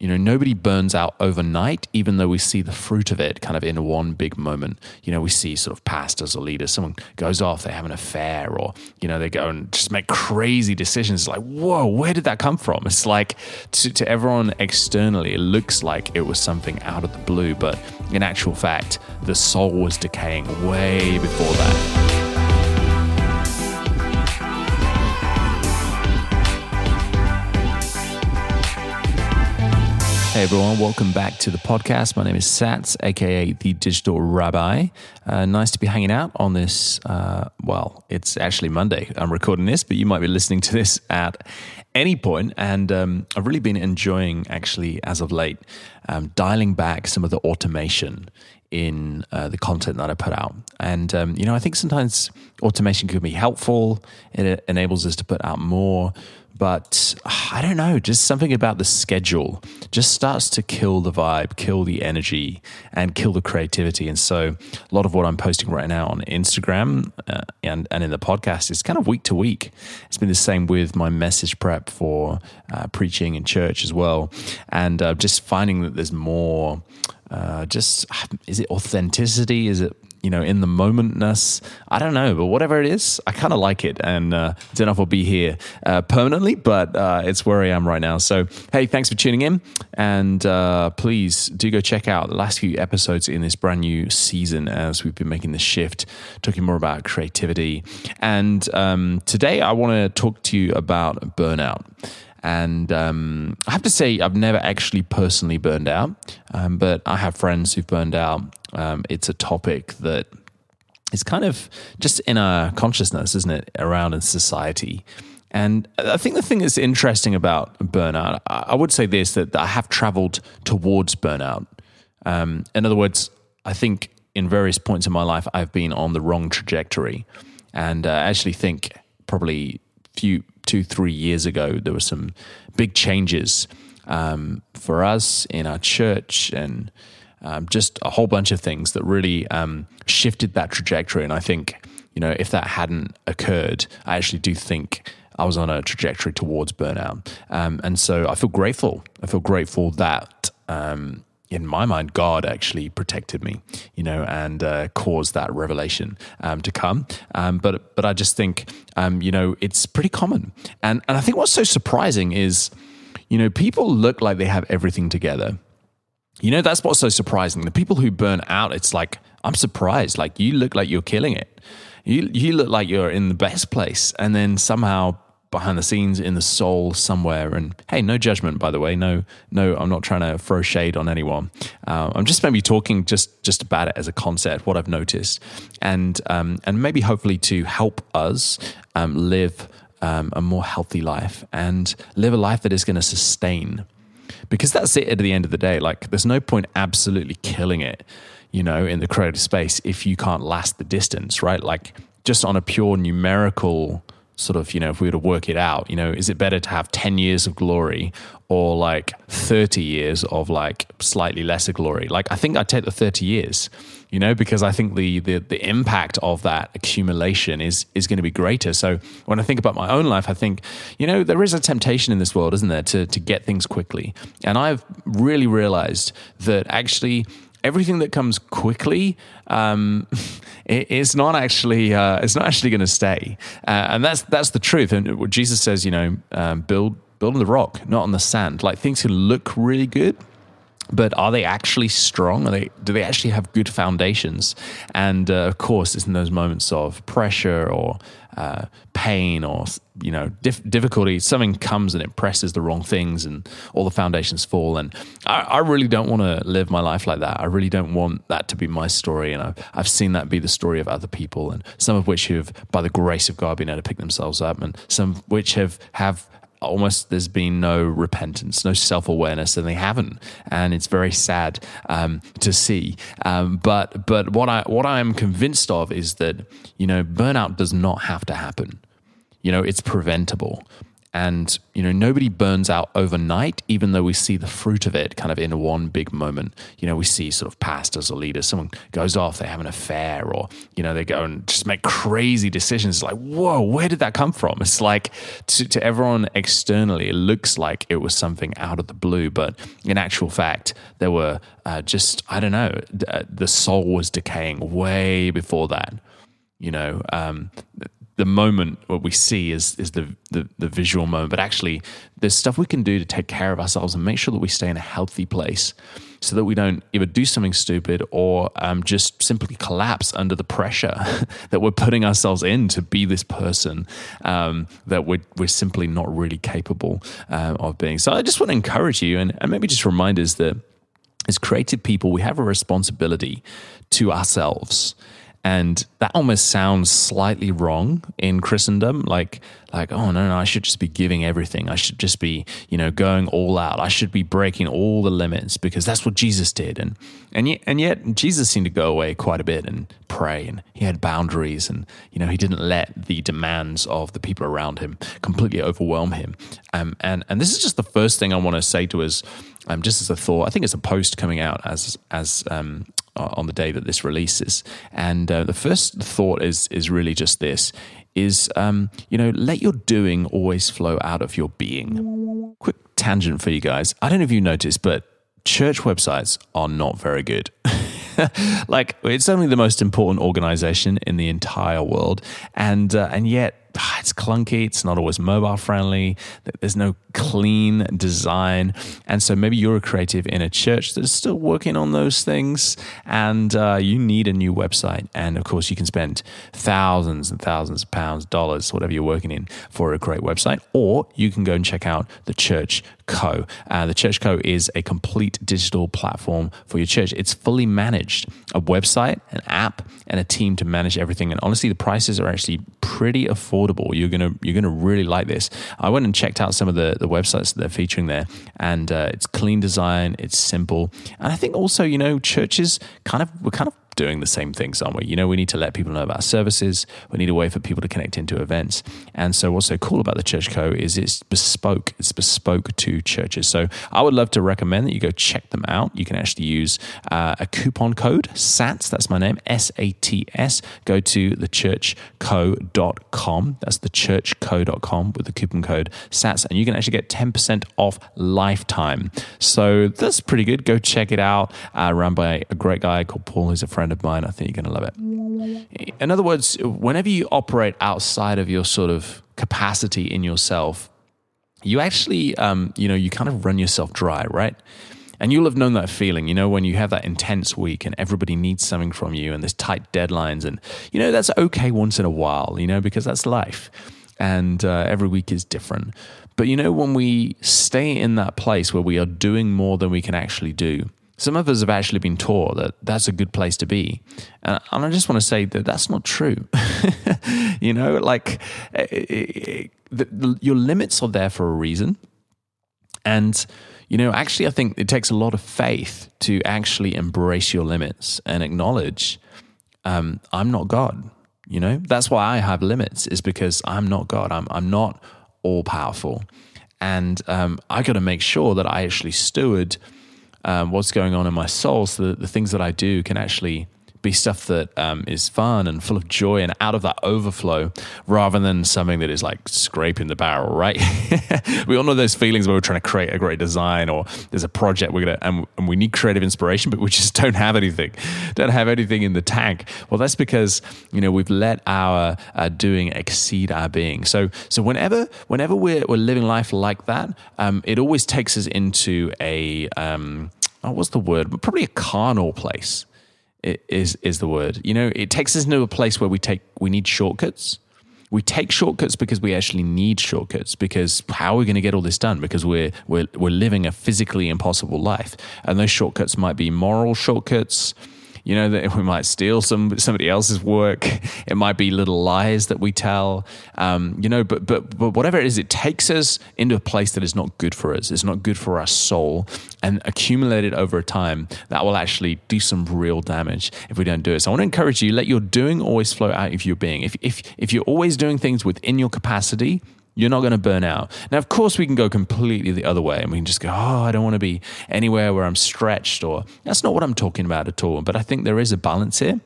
you know, nobody burns out overnight, even though we see the fruit of it kind of in one big moment. You know, we see sort of pastors or leaders, someone goes off, they have an affair, or, you know, they go and just make crazy decisions. It's like, whoa, where did that come from? It's like to, to everyone externally, it looks like it was something out of the blue, but in actual fact, the soul was decaying way before that. Hey everyone, welcome back to the podcast. My name is Sats, aka the Digital Rabbi. Uh, nice to be hanging out on this. Uh, well, it's actually Monday. I'm recording this, but you might be listening to this at any point. And um, I've really been enjoying, actually, as of late, um, dialing back some of the automation in uh, the content that I put out. And, um, you know, I think sometimes automation can be helpful, it enables us to put out more but I don't know, just something about the schedule just starts to kill the vibe, kill the energy, and kill the creativity. And so, a lot of what I'm posting right now on Instagram uh, and and in the podcast is kind of week to week. It's been the same with my message prep for uh, preaching in church as well, and uh, just finding that there's more. Uh, just is it authenticity? Is it you know, in the momentness. I don't know, but whatever it is, I kind of like it. And uh, don't know if I'll be here uh, permanently, but uh, it's where I am right now. So, hey, thanks for tuning in. And uh, please do go check out the last few episodes in this brand new season as we've been making the shift, talking more about creativity. And um, today I want to talk to you about burnout. And um, I have to say, I've never actually personally burned out, um, but I have friends who've burned out. Um, it's a topic that is kind of just in our consciousness, isn't it, around in society. And I think the thing that's interesting about burnout, I would say this that I have traveled towards burnout. Um, in other words, I think in various points in my life, I've been on the wrong trajectory. And uh, I actually think probably few two three years ago there were some big changes um, for us in our church and um, just a whole bunch of things that really um, shifted that trajectory. And I think you know if that hadn't occurred, I actually do think I was on a trajectory towards burnout. Um, and so I feel grateful. I feel grateful that um, in my mind, God actually protected me, you know, and uh, caused that revelation um, to come. Um, but but I just think, um, you know, it's pretty common, and and I think what's so surprising is, you know, people look like they have everything together. You know, that's what's so surprising. The people who burn out, it's like I'm surprised. Like you look like you're killing it. You you look like you're in the best place, and then somehow behind the scenes in the soul somewhere. And hey, no judgment, by the way. No, no, I'm not trying to throw shade on anyone. Uh, I'm just maybe talking just just about it as a concept, what I've noticed, and um, and maybe hopefully to help us um, live um, a more healthy life and live a life that is going to sustain. Because that's it at the end of the day. Like, there's no point absolutely killing it, you know, in the creative space if you can't last the distance, right? Like, just on a pure numerical sort of, you know, if we were to work it out, you know, is it better to have 10 years of glory or like 30 years of like slightly lesser glory? Like, I think I'd take the 30 years, you know, because I think the, the, the impact of that accumulation is, is going to be greater. So when I think about my own life, I think, you know, there is a temptation in this world, isn't there, to, to get things quickly. And I've really realized that actually, everything that comes quickly um, it, it's not actually uh, it's not actually going to stay, uh, and that's that's the truth. And what Jesus says, you know, um, build build on the rock, not on the sand. Like things can look really good, but are they actually strong? Are they do they actually have good foundations? And uh, of course, it's in those moments of pressure or uh, pain or you know dif- difficulty, something comes and it presses the wrong things, and all the foundations fall. And I, I really don't want to live my life like that. I really don't want that to be my story. And I've, I've seen that be the story of other people, and some of which have, by the grace of God, been able to pick themselves up, and some which have have almost there's been no repentance, no self awareness, and they haven't, and it's very sad um, to see. Um, but but what I what I am convinced of is that you know burnout does not have to happen. You know it's preventable. And, you know, nobody burns out overnight, even though we see the fruit of it kind of in one big moment. You know, we see sort of pastors or leaders, someone goes off, they have an affair, or, you know, they go and just make crazy decisions. It's like, whoa, where did that come from? It's like to, to everyone externally, it looks like it was something out of the blue. But in actual fact, there were uh, just, I don't know, uh, the soul was decaying way before that. You know, um, the moment what we see is is the, the, the visual moment, but actually there's stuff we can do to take care of ourselves and make sure that we stay in a healthy place, so that we don't either do something stupid or um, just simply collapse under the pressure that we're putting ourselves in to be this person um, that we're we're simply not really capable uh, of being. So I just want to encourage you and, and maybe just remind us that as creative people, we have a responsibility to ourselves and that almost sounds slightly wrong in Christendom. Like, like, oh no, no, I should just be giving everything. I should just be, you know, going all out. I should be breaking all the limits because that's what Jesus did. And and yet, and yet, Jesus seemed to go away quite a bit and pray, and he had boundaries, and you know, he didn't let the demands of the people around him completely overwhelm him. Um, and and this is just the first thing I want to say to us. Um, just as a thought, I think it's a post coming out as as um, uh, on the day that this releases. And uh, the first thought is is really just this: is um, you know let your doing always flow out of your being. Quick tangent for you guys. I don't know if you noticed, but church websites are not very good. like it's only the most important organization in the entire world, and uh, and yet it's clunky. It's not always mobile friendly. There's no clean design. And so maybe you're a creative in a church that's still working on those things and uh, you need a new website. And of course, you can spend thousands and thousands of pounds, dollars, whatever you're working in for a great website. Or you can go and check out the Church Co. Uh, the Church Co is a complete digital platform for your church. It's fully managed a website, an app, and a team to manage everything. And honestly, the prices are actually pretty affordable. You're gonna you're gonna really like this. I went and checked out some of the the websites that they're featuring there, and uh, it's clean design, it's simple, and I think also you know churches kind of we're kind of doing the same things, aren't we? You know, we need to let people know about services. We need a way for people to connect into events. And so, what's so cool about the Church Co is it's bespoke. It's bespoke to churches. So, I would love to recommend that you go check them out. You can actually use uh, a coupon code SATS. That's my name, S A T S. Go to thechurchco.com. That's thechurchco.com with the coupon code SATS, and you can actually get 10% off lifetime. So that's pretty good. Go check it out. Uh, run by a great guy called Paul, who's a friend friend of mine. I think you're going to love it. In other words, whenever you operate outside of your sort of capacity in yourself, you actually, um, you know, you kind of run yourself dry, right? And you'll have known that feeling, you know, when you have that intense week and everybody needs something from you and there's tight deadlines. And, you know, that's okay once in a while, you know, because that's life. And uh, every week is different. But, you know, when we stay in that place where we are doing more than we can actually do, some of us have actually been taught that that's a good place to be. Uh, and, I just want to say that that's not true. you know, like it, it, the, the, your limits are there for a reason. And, you know, actually, I think it takes a lot of faith to actually embrace your limits and acknowledge um, I'm not God. You know, that's why I have limits, is because I'm not God. I'm, I'm not all powerful. And um, I got to make sure that I actually steward um, what's going on in my soul so that the things that I do can actually be stuff that um, is fun and full of joy and out of that overflow rather than something that is like scraping the barrel, right? we all know those feelings where we're trying to create a great design or there's a project we're going to, and, and we need creative inspiration, but we just don't have anything, don't have anything in the tank. Well, that's because, you know, we've let our uh, doing exceed our being. So, so whenever, whenever we're, we're living life like that, um, it always takes us into a, um, oh, what's the word? Probably a carnal place is is the word. You know, it takes us into a place where we take we need shortcuts. We take shortcuts because we actually need shortcuts. Because how are we going to get all this done? Because we're we're we're living a physically impossible life, and those shortcuts might be moral shortcuts you know that we might steal some somebody else's work. It might be little lies that we tell. Um, you know but but but whatever it is it takes us into a place that is not good for us. It's not good for our soul. And accumulated over time that will actually do some real damage if we don't do it. So i want to encourage you let your doing always flow out of your being. If if if you're always doing things within your capacity You're not going to burn out. Now, of course, we can go completely the other way and we can just go, oh, I don't want to be anywhere where I'm stretched, or that's not what I'm talking about at all. But I think there is a balance here.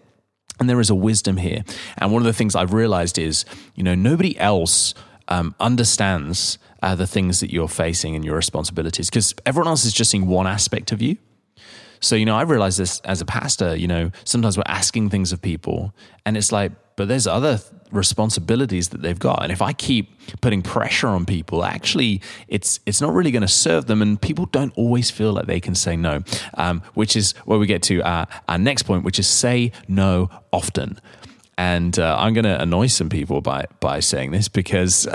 And there is a wisdom here. And one of the things I've realized is, you know, nobody else um, understands uh, the things that you're facing and your responsibilities because everyone else is just seeing one aspect of you. So, you know, I realized this as a pastor, you know, sometimes we're asking things of people and it's like, but there's other responsibilities that they've got. And if I keep putting pressure on people, actually, it's it's not really going to serve them. And people don't always feel like they can say no, um, which is where we get to our, our next point, which is say no often. And uh, I'm going to annoy some people by by saying this because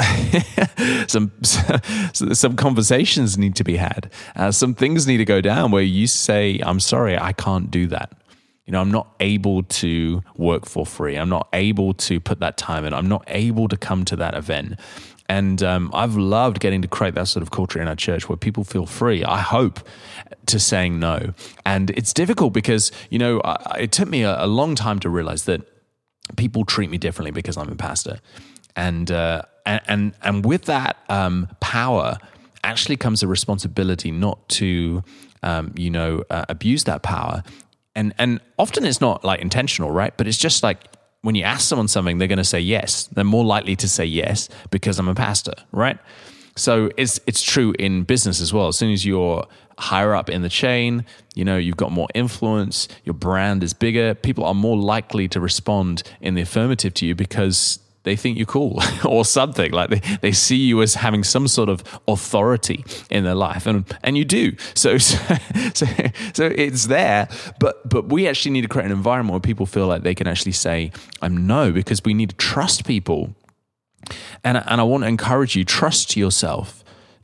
some some conversations need to be had. Uh, some things need to go down where you say, "I'm sorry, I can't do that." You know, I'm not able to work for free. I'm not able to put that time in. I'm not able to come to that event. And um, I've loved getting to create that sort of culture in our church where people feel free, I hope, to saying no. And it's difficult because, you know, I, it took me a, a, long time to realize that people treat me differently because I'm a pastor. And, uh, and, and, and, with that um, power actually comes a responsibility not to, um, you know, uh, abuse that power and and often it's not like intentional, right? But it's just like when you ask someone something, they're going to say yes. They're more likely to say yes because I'm a pastor, right? So it's it's true in business as well. As soon as you're higher up in the chain, you know, you've got more influence, your brand is bigger, people are more likely to respond in the affirmative to you because they think you're cool or something. Like they, they see you as having some sort of authority in their life. And and you do. So so so, it's there. But but we actually need to create an environment where people feel like they can actually say i'm no because we need to trust people. And and I want to encourage you trust yourself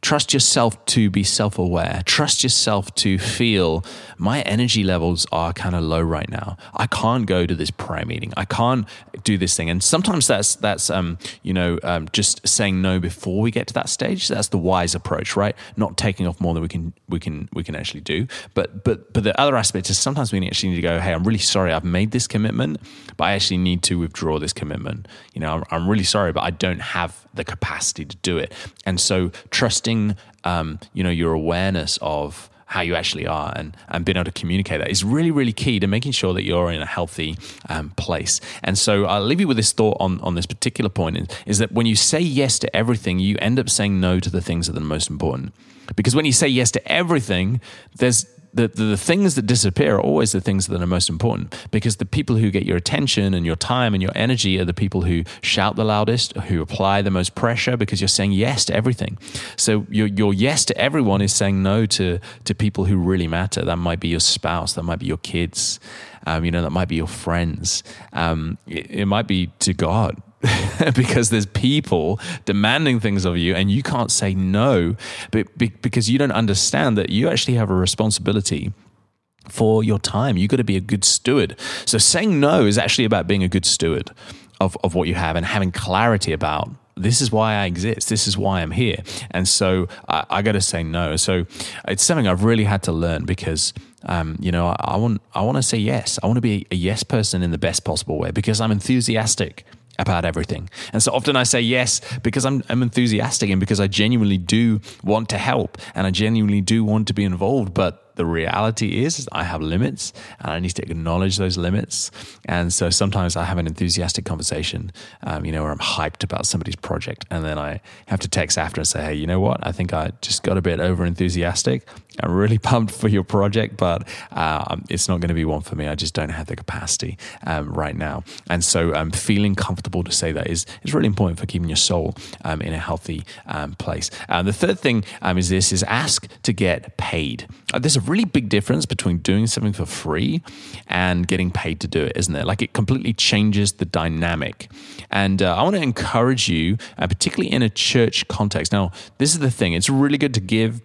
Trust yourself to be self aware. Trust yourself to feel my energy levels are kind of low right now. I can't go to this prayer meeting. I can't do this thing. And sometimes that's, that's um, you know, um, just saying no before we get to that stage. That's the wise approach, right? Not taking off more than we can, we can, we can actually do. But, but, but the other aspect is sometimes we actually need to go, hey, I'm really sorry I've made this commitment, but I actually need to withdraw this commitment. You know, I'm, I'm really sorry, but I don't have the capacity to do it. And so trusting, um, you know, your awareness of how you actually are and, and being able to communicate that is really, really key to making sure that you're in a healthy um, place. And so I'll leave you with this thought on, on this particular point is, is that when you say yes to everything, you end up saying no to the things that are the most important. Because when you say yes to everything, there's the, the, the, things that disappear are always the things that are most important because the people who get your attention and your time and your energy are the people who shout the loudest, who apply the most pressure because you're saying yes to everything. So your, your yes to everyone is saying no to, to people who really matter. That might be your spouse, that might be your kids, um, you know, that might be your friends. Um, it, it might be to God. because there's people demanding things of you and you can't say no because you don't understand that you actually have a responsibility for your time. You've got to be a good steward. So saying no is actually about being a good steward of, of what you have and having clarity about this is why I exist. This is why I'm here. And so I, I got to say no. So it's something I've really had to learn because, um, you know, I, I want I want to say yes. I want to be a yes person in the best possible way because I'm enthusiastic about everything. And so often I say yes because I'm, I'm, enthusiastic and because I genuinely do want to help and I genuinely do want to be involved. But the reality is I have limits and I need to acknowledge those limits. And so sometimes I have an enthusiastic conversation, um, you know, where I'm hyped about somebody's project. And then I have to text after and say, hey, you know what? I think I just got a bit over enthusiastic. I'm really pumped for your project, but uh, it's not going to be one for me. I just don't have the capacity um, right now. And so um, feeling comfortable to say that is, is really important for keeping your soul um, in a healthy um, place. Uh, the third thing um, is this is ask to get paid. Uh, there's a really big difference between doing something for free and getting paid to do it, isn't there? Like it completely changes the dynamic. And uh, I want to encourage you, uh, particularly in a church context. Now, this is the thing it's really good to give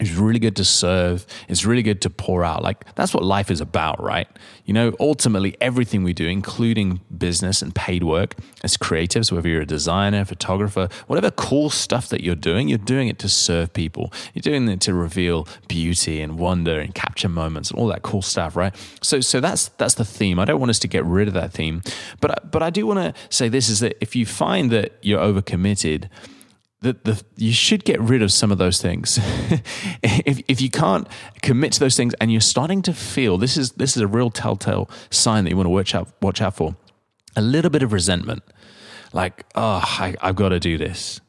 it's really good to serve. It's really good to pour out. Like, that's what life is about, right? You know, ultimately, everything we do, including business and paid work as creatives, whether you're a designer, photographer, whatever cool stuff that you're doing, you're doing it to serve people. You're doing it to reveal beauty and wonder and capture moments and all that cool stuff, right? So, so that's that's the theme. I don't want us to get rid of that theme, but but I do want to say this is that if you find that you're overcommitted, the, you should get rid of some of those things. if, if you can't commit to those things and you're starting to feel this is this is a real telltale sign that you want to watch out watch out for. A little bit of resentment, like oh I, I've got to do this,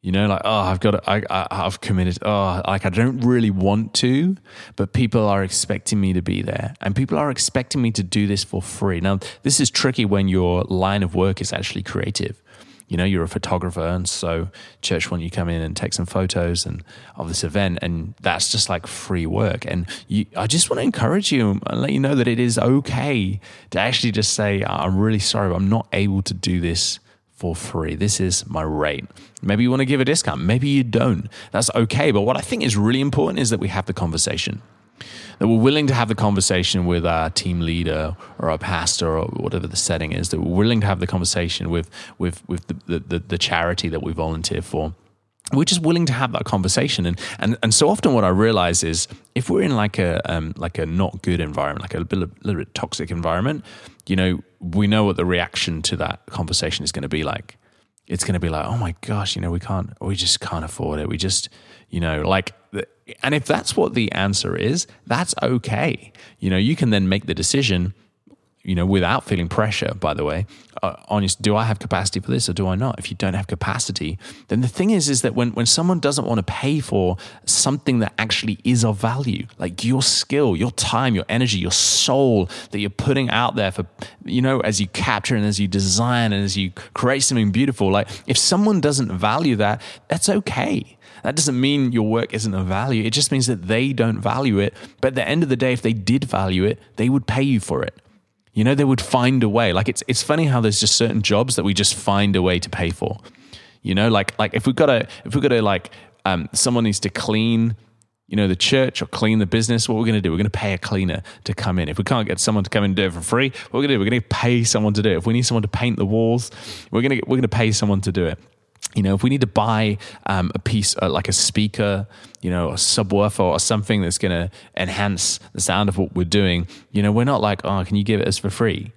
you know, like oh I've got to, I, I I've committed oh like I don't really want to, but people are expecting me to be there, and people are expecting me to do this for free. Now this is tricky when your line of work is actually creative you know, you're a photographer, and so church want you come in and take some photos and of this event, and that's just like free work. And you, I just want to encourage you and let you know that it is okay to actually just say, "I'm really sorry, but I'm not able to do this." For free. This is my rate. Maybe you want to give a discount. Maybe you don't. That's okay. But what I think is really important is that we have the conversation that we're willing to have the conversation with our team leader or our pastor or whatever the setting is, that we're willing to have the conversation with, with, with the, the, the charity that we volunteer for. We're just willing to have that conversation. And and and so often what I realize is if we're in like a um, like a not good environment like a little, little bit toxic environment you know we know what the reaction to that conversation is going to be like. It's going to be like oh my gosh you know we can't we just can't afford it. We just you know like and if that's what the answer is, that's okay. You know, you can then make the decision, you know, without feeling pressure, by the way, uh, on your, do I have capacity for this or do I not? If you don't have capacity, then the thing is, is that when, when someone doesn't want to pay for something that actually is of value, like your skill, your time, your energy, your soul that you're putting out there for, you know, as you capture and as you design and as you create something beautiful, like if someone doesn't value that, that's okay that doesn't mean your work isn't of value. It just means that they don't value it. But at the end of the day, if they did value it, they would pay you for it. You know, they would find a way. Like it's it's funny how there's just certain jobs that we just find a way to pay for. You know, like like if we've got to if we've got to like um, someone needs to clean you know, the church or clean the business, what we're going to do, we're going to pay a cleaner to come in. If we can't get someone to come in and do it for free, what we're going to do, we're going to pay someone to do it. If we need someone to paint the walls, we're going to, we're going to pay someone to do it you know, if we need to buy um, a piece uh, like a speaker, you know, a subwoofer or something that's going to enhance the sound of what we're doing, you know, we're not like, oh, can you give it us for free?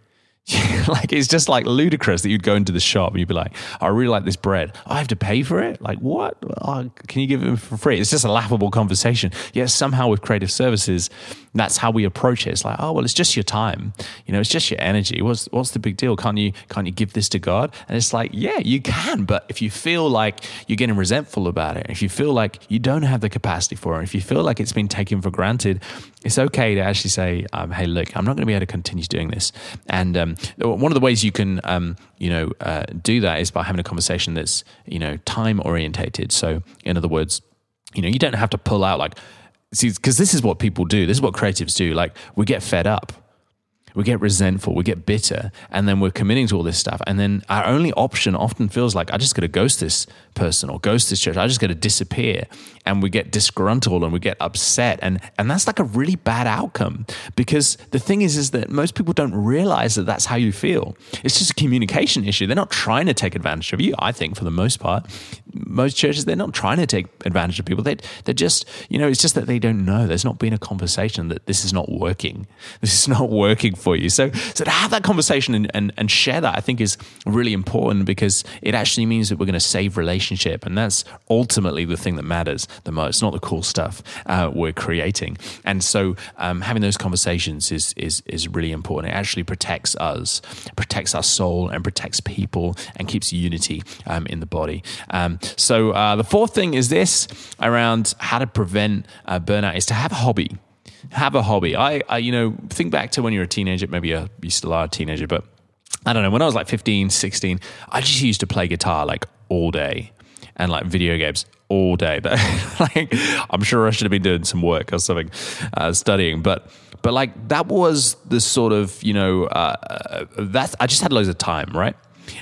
like it's just like ludicrous that you'd go into the shop and you'd be like, I really like this bread. I have to pay for it. Like what? Oh, can you give it for free? It's just a laughable conversation. Yet somehow with creative services, that's how we approach it. It's like, oh well, it's just your time. You know, it's just your energy. What's what's the big deal? Can't you can't you give this to God? And it's like, yeah, you can. But if you feel like you're getting resentful about it, if you feel like you don't have the capacity for it, if you feel like it's been taken for granted, it's okay to actually say, um, hey, look, I'm not going to be able to continue doing this. And um, one of the ways you can, um, you know, uh, do that is by having a conversation that's, you know, time orientated. So, in other words, you know, you don't have to pull out like, see, because this is what people do. This is what creatives do. Like, we get fed up we get resentful, we get bitter, and then we're committing to all this stuff. And then our only option often feels like I just got to ghost this person or ghost this church. I just got to disappear. And we get disgruntled and we get upset. And, and that's like a really bad outcome because the thing is, is that most people don't realize that that's how you feel. It's just a communication issue. They're not trying to take advantage of you, I think, for the most part. Most churches, they're not trying to take advantage of people. They, they're just, you know, it's just that they don't know. There's not been a conversation that this is not working. This is not working for you. So, so to have that conversation and, and, and share that, I think is really important because it actually means that we're going to save relationship. And that's ultimately the thing that matters the most, not the cool stuff uh, we're creating. And so um, having those conversations is, is, is really important. It actually protects us, protects our soul and protects people and keeps unity um, in the body. Um, so uh, the fourth thing is this around how to prevent uh, burnout is to have a hobby have a hobby. I, I, you know, think back to when you're a teenager, maybe you still are a teenager, but I don't know, when I was like 15, 16, I just used to play guitar like all day and like video games all day. But like, I'm sure I should have been doing some work or something, uh, studying. But but like that was the sort of you know uh, uh that I just had loads of time, right?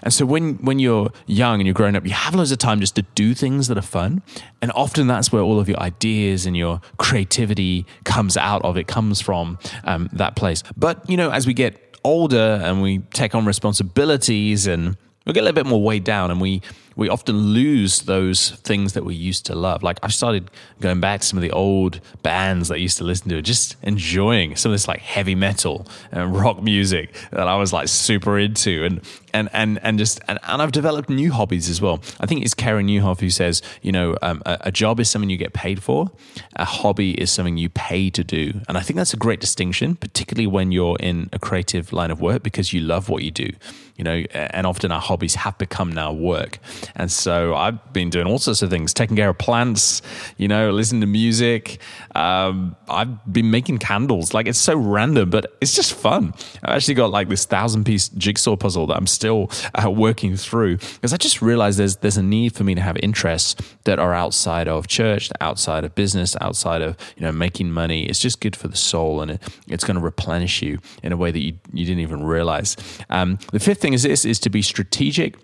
And so when when you're young and you're growing up, you have loads of time just to do things that are fun. And often that's where all of your ideas and your creativity comes out of. It comes from um, that place. But you know, as we get older and we take on responsibilities and we get a little bit more weighed down and we we often lose those things that we used to love. Like I started going back to some of the old bands that I used to listen to, just enjoying some of this like heavy metal and rock music that I was like super into, and and and and just and, and I've developed new hobbies as well. I think it's Carey Nieuwhof who says, you know, um, a, a job is something you get paid for, a hobby is something you pay to do, and I think that's a great distinction, particularly when you're in a creative line of work because you love what you do you know, and often our hobbies have become now work. And so I've been doing all sorts of things, taking care of plants, you know, listening to music. Um, I've been making candles. Like it's so random, but it's just fun. I've actually got like this thousand piece jigsaw puzzle that I'm still uh, working through because I just realized there's there's a need for me to have interests that are outside of church, outside of business, outside of you know making money. It's just good for the soul, and it, it's going to replenish you in a way that you you didn't even realize. Um, the fifth thing is this is to be strategic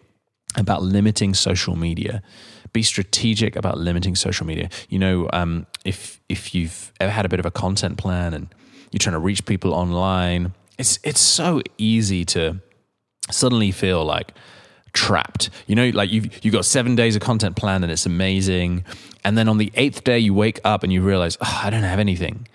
about limiting social media. Be strategic about limiting social media. You know, um, if if you've ever had a bit of a content plan and you're trying to reach people online, it's it's so easy to suddenly feel like trapped. You know, like you've you got seven days of content plan and it's amazing, and then on the eighth day you wake up and you realize, oh, I don't have anything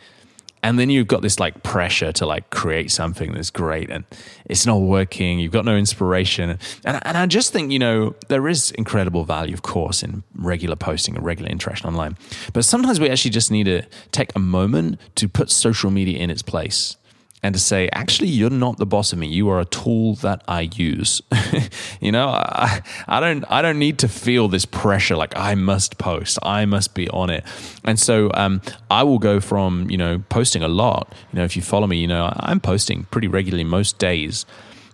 and then you've got this like pressure to like create something that's great and it's not working. You've got no inspiration. And, and i just think you know there is incredible value of course in regular posting and regular interaction online. But sometimes we actually just need to take a moment to put social media in its place and to say, actually, you're not the boss of me. You are a tool that I use. you know, I, I don't, I don't need to feel this pressure like I must post, I must be on it. And so, um, I will go from you know posting a lot. You know, if you follow me, you know I'm posting pretty regularly most days,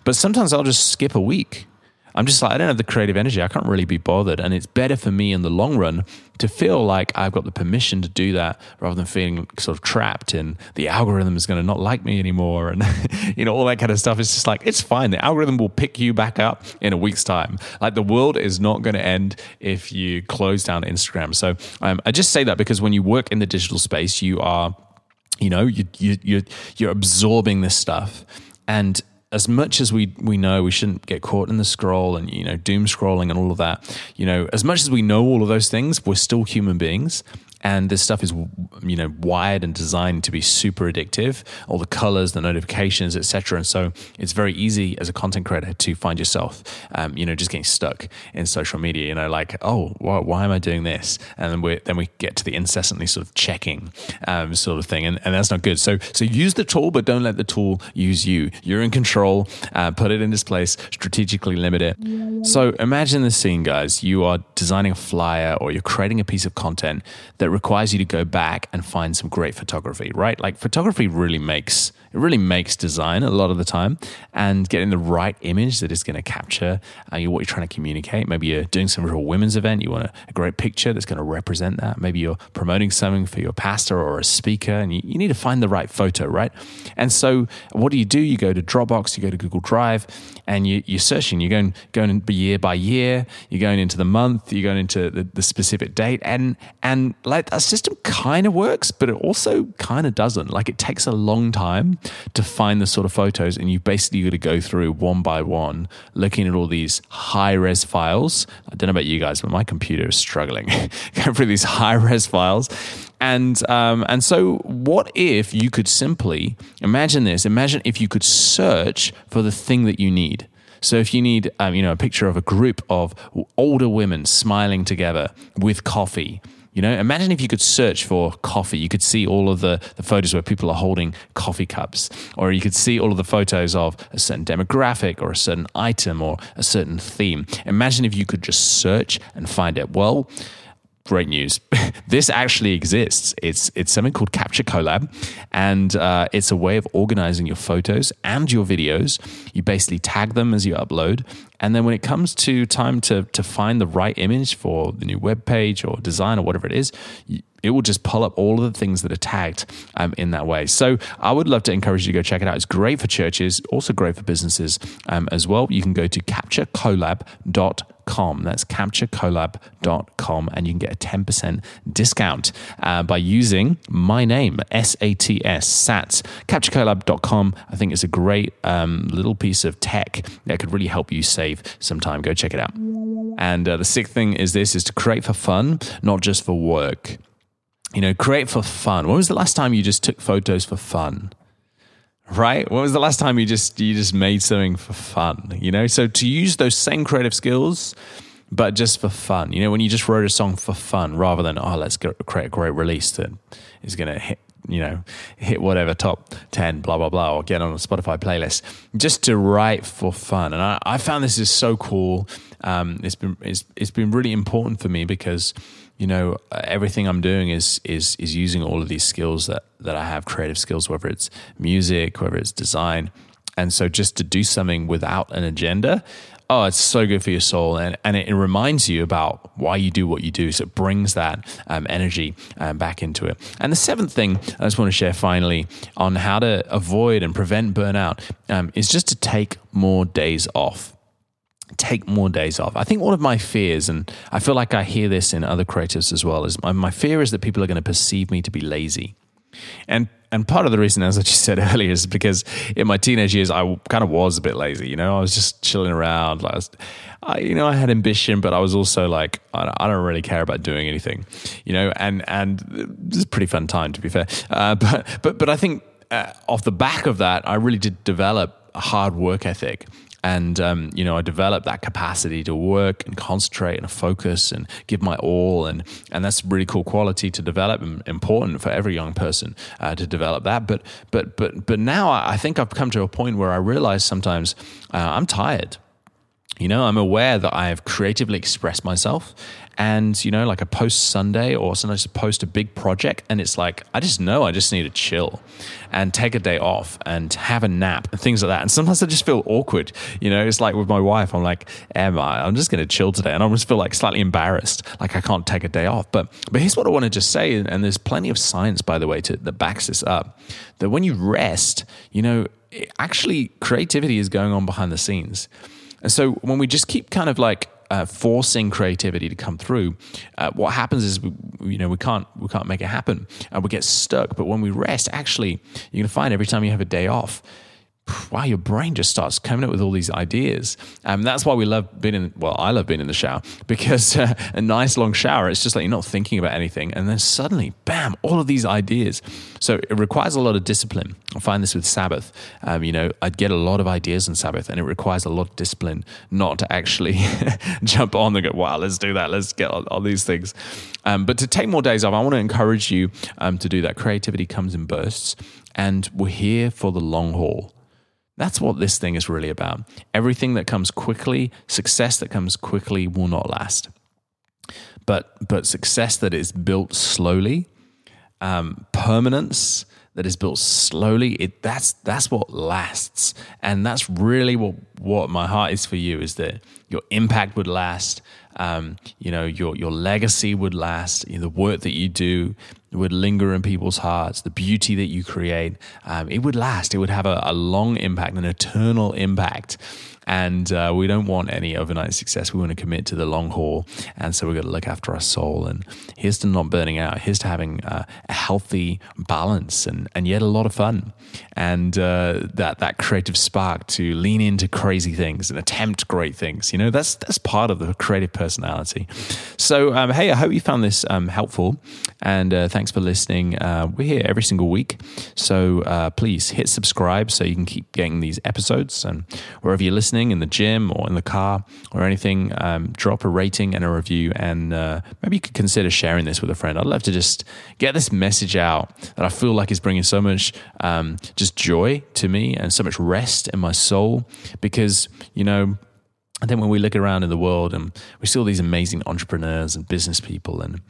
but sometimes I'll just skip a week I'm just like, I don't have the creative energy. I can't really be bothered. And it's better for me in the long run to feel like I've got the permission to do that rather than feeling sort of trapped in the algorithm is going to not like me anymore. And, you know, all that kind of stuff. It's just like, it's fine. The algorithm will pick you back up in a week's time. Like the world is not going to end if you close down Instagram. So um, I just say that because when you work in the digital space, you are, you know, you, you, you're, you're absorbing this stuff. And as much as we we know we shouldn't get caught in the scroll and you know doom scrolling and all of that, you know, as much as we know all of those things, we're still human beings and this stuff is you know wired and designed to be super addictive. All the colors the notifications etc and so it's very easy as a content creator to find yourself um, you know just getting stuck in social media you know like oh why, why am i doing this? And then we then we get to the incessantly sort of checking um, sort of thing. And, and that's not good. So so use the tool but don't let the tool use you. You're in control. Uh, put it in this place. Strategically limit it. So imagine the scene guys. You are designing a flyer or you're creating a piece of content that requires you to go back and find some great photography, right? Like photography really makes it really makes design a lot of the time and getting the right image that is going to capture uh, what you're trying to communicate. Maybe you're doing some real women's event, you want a, a, great picture that's going to represent that. Maybe you're promoting something for your pastor or a speaker and you, you need to find the right photo, right? And so what do you do? You go to Dropbox, you go to Google Drive, and you, you're searching. You're going going year by year. You're going into the month. You're going into the, the specific date, and and like that system kind of works, but it also kind of doesn't. Like it takes a long time to find the sort of photos, and you basically got to go through one by one, looking at all these high res files. I don't know about you guys, but my computer is struggling going through these high res files. And um, and so, what if you could simply imagine this? Imagine if you could search for the thing that you need. So if you need, um, you know, a picture of a group of older women smiling together with coffee, you know, imagine if you could search for coffee. You could see all of the, the photos where people are holding coffee cups, or you could see all of the photos of a certain demographic or a certain item or a certain theme. Imagine if you could just search and find it. Well, great news. this actually exists. It's it's something called Capture Collab, and uh, it's a way of organizing your photos and your videos. You basically tag them as you upload, and then when it comes to time to to find the right image for the new web page or design or whatever it is. it will just pull up all of the things that are tagged um, in that way. So I would love to encourage you to go check it out. It's great for churches, also great for businesses um, as well. You can go to capturecollab.com capturecollab.com. That's capturecollab.com. And you can get a 10% discount uh, by using my name, S A T S, SATS. Capturecollab.com, I think, is a great um, little piece of tech that could really help you save some time. Go check it out. And uh, the sixth thing is this: is to create for fun, not just for work. You know, create for fun. When was the last time you just took photos for fun? Right? When was the last time you just you just made something for fun? You know, so to use those same creative skills but just for fun. You know, when you just wrote a song for fun rather than, oh, let's go, create a great release that is going to hit, you know, hit whatever top 10, blah, blah, blah, or get on a Spotify playlist, just to write for fun. And I, I found this is so cool. Um, it's been, it's, it's been really important for me because, you know, everything I'm doing is, is, is using all of these skills that, that I have, creative skills, whether it's music, whether it's design. And so just to do something without an agenda, oh, it's so good for your soul. And, and it, reminds you about why you do what you do. So it brings that um, energy um, back into it. And the seventh thing I just want to share finally on how to avoid and prevent burnout um, is just to take more days off take more days off. I think one of my fears, and I feel like I hear this in other creatives as well, is my, my fear is that people are going to perceive me to be lazy. And and part of the reason, as I just said earlier, is because in my teenage years, I kind of was a bit lazy. You know, I was just chilling around. Like, I, was, I you know, I had ambition, but I was also like, I don't, I don't, really care about doing anything. You know, and and this is a pretty fun time to be fair. Uh, but but but I think uh, off the back of that, I really did develop hard work ethic. And um, you know I developed that capacity to work and concentrate and focus and give my all. And and that's really cool quality to develop and important for every young person uh, to develop that. But but but but now I think I've come to a point where I realize sometimes uh, I'm tired you know, I'm aware that I have creatively expressed myself and, you know, like a post Sunday or sometimes post a big project. And it's like, I just know I just need to chill and take a day off and have a nap and things like that. And sometimes I just feel awkward. You know, it's like with my wife, I'm like, Emma, I'm just going to chill today. And I just feel like slightly embarrassed, like I can't take a day off. But, but here's what I want to just say. And there's plenty of science, by the way, to, that backs this up that when you rest, you know, actually creativity is going on behind the scenes. And so when we just keep kind of like uh, forcing creativity to come through, uh, what happens is we, you know we can't we can't make it happen, and we get stuck. But when we rest, actually, you're gonna find every time you have a day off, wow, your brain just starts coming up with all these ideas. And um, that's why we love being in, well, I love being in the shower because uh, a nice long shower, it's just like you're not thinking about anything. And then suddenly, bam, all of these ideas. So it requires a lot of discipline. I find this with Sabbath. Um, you know, I'd get a lot of ideas on Sabbath and it requires a lot of discipline not to actually jump on and go, wow, let's do that. Let's get all, all these things. Um, but to take more days off, I want to encourage you um, to do that. Creativity comes in bursts and we're here for the long haul. That's what this thing is really about. Everything that comes quickly, success that comes quickly will not last. But but success that is built slowly, um, permanence that is built slowly, it that's that's what lasts. And that's really what what my heart is for you is that your impact would last, um, you know, your your legacy would last, you know, the work that you do would linger in people's hearts, the beauty that you create, um, it would last. It would have a, a long impact, an eternal impact. And uh, we don't want any overnight success. We want to commit to the long haul. And so we've got to look after our soul. And here's to not burning out. Here's to having uh, a healthy balance and, and yet a lot of fun. And uh, that, that creative spark to lean into crazy things and attempt great things. You know, that's, that's part of the creative personality. So, um, hey, I hope you found this um, helpful. And uh, thanks for listening. Uh, we're here every single week. So uh, please hit subscribe so you can keep getting these episodes. And wherever you're listening, in the gym or in the car or anything, um, drop a rating and a review. And uh, maybe you could consider sharing this with a friend. I'd love to just get this message out that I feel like is bringing so much um, just joy to me and so much rest in my soul because, you know, I think when we look around in the world and we see all these amazing entrepreneurs and business people and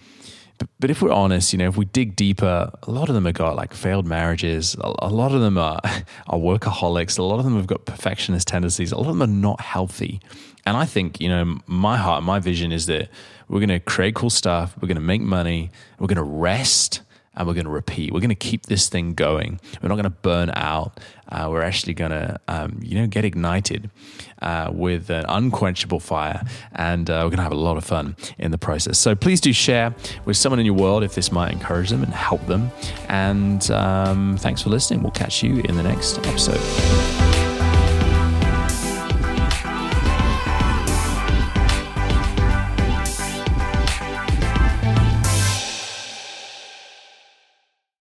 but, but if we're honest, you know, if we dig deeper, a lot of them have got like failed marriages. A, a lot of them are, are workaholics. A lot of them have got perfectionist tendencies. A lot of them are not healthy. And I think, you know, my heart, my vision is that we're going to create cool stuff. We're going to make money. We're going to rest and we're going to repeat. We're going to keep this thing going. We're not going to burn out. Uh, we're actually going to, um, you know, get ignited uh, with an unquenchable fire, and uh, we're going to have a lot of fun in the process. So please do share with someone in your world if this might encourage them and help them. And um, thanks for listening. We'll catch you in the next episode.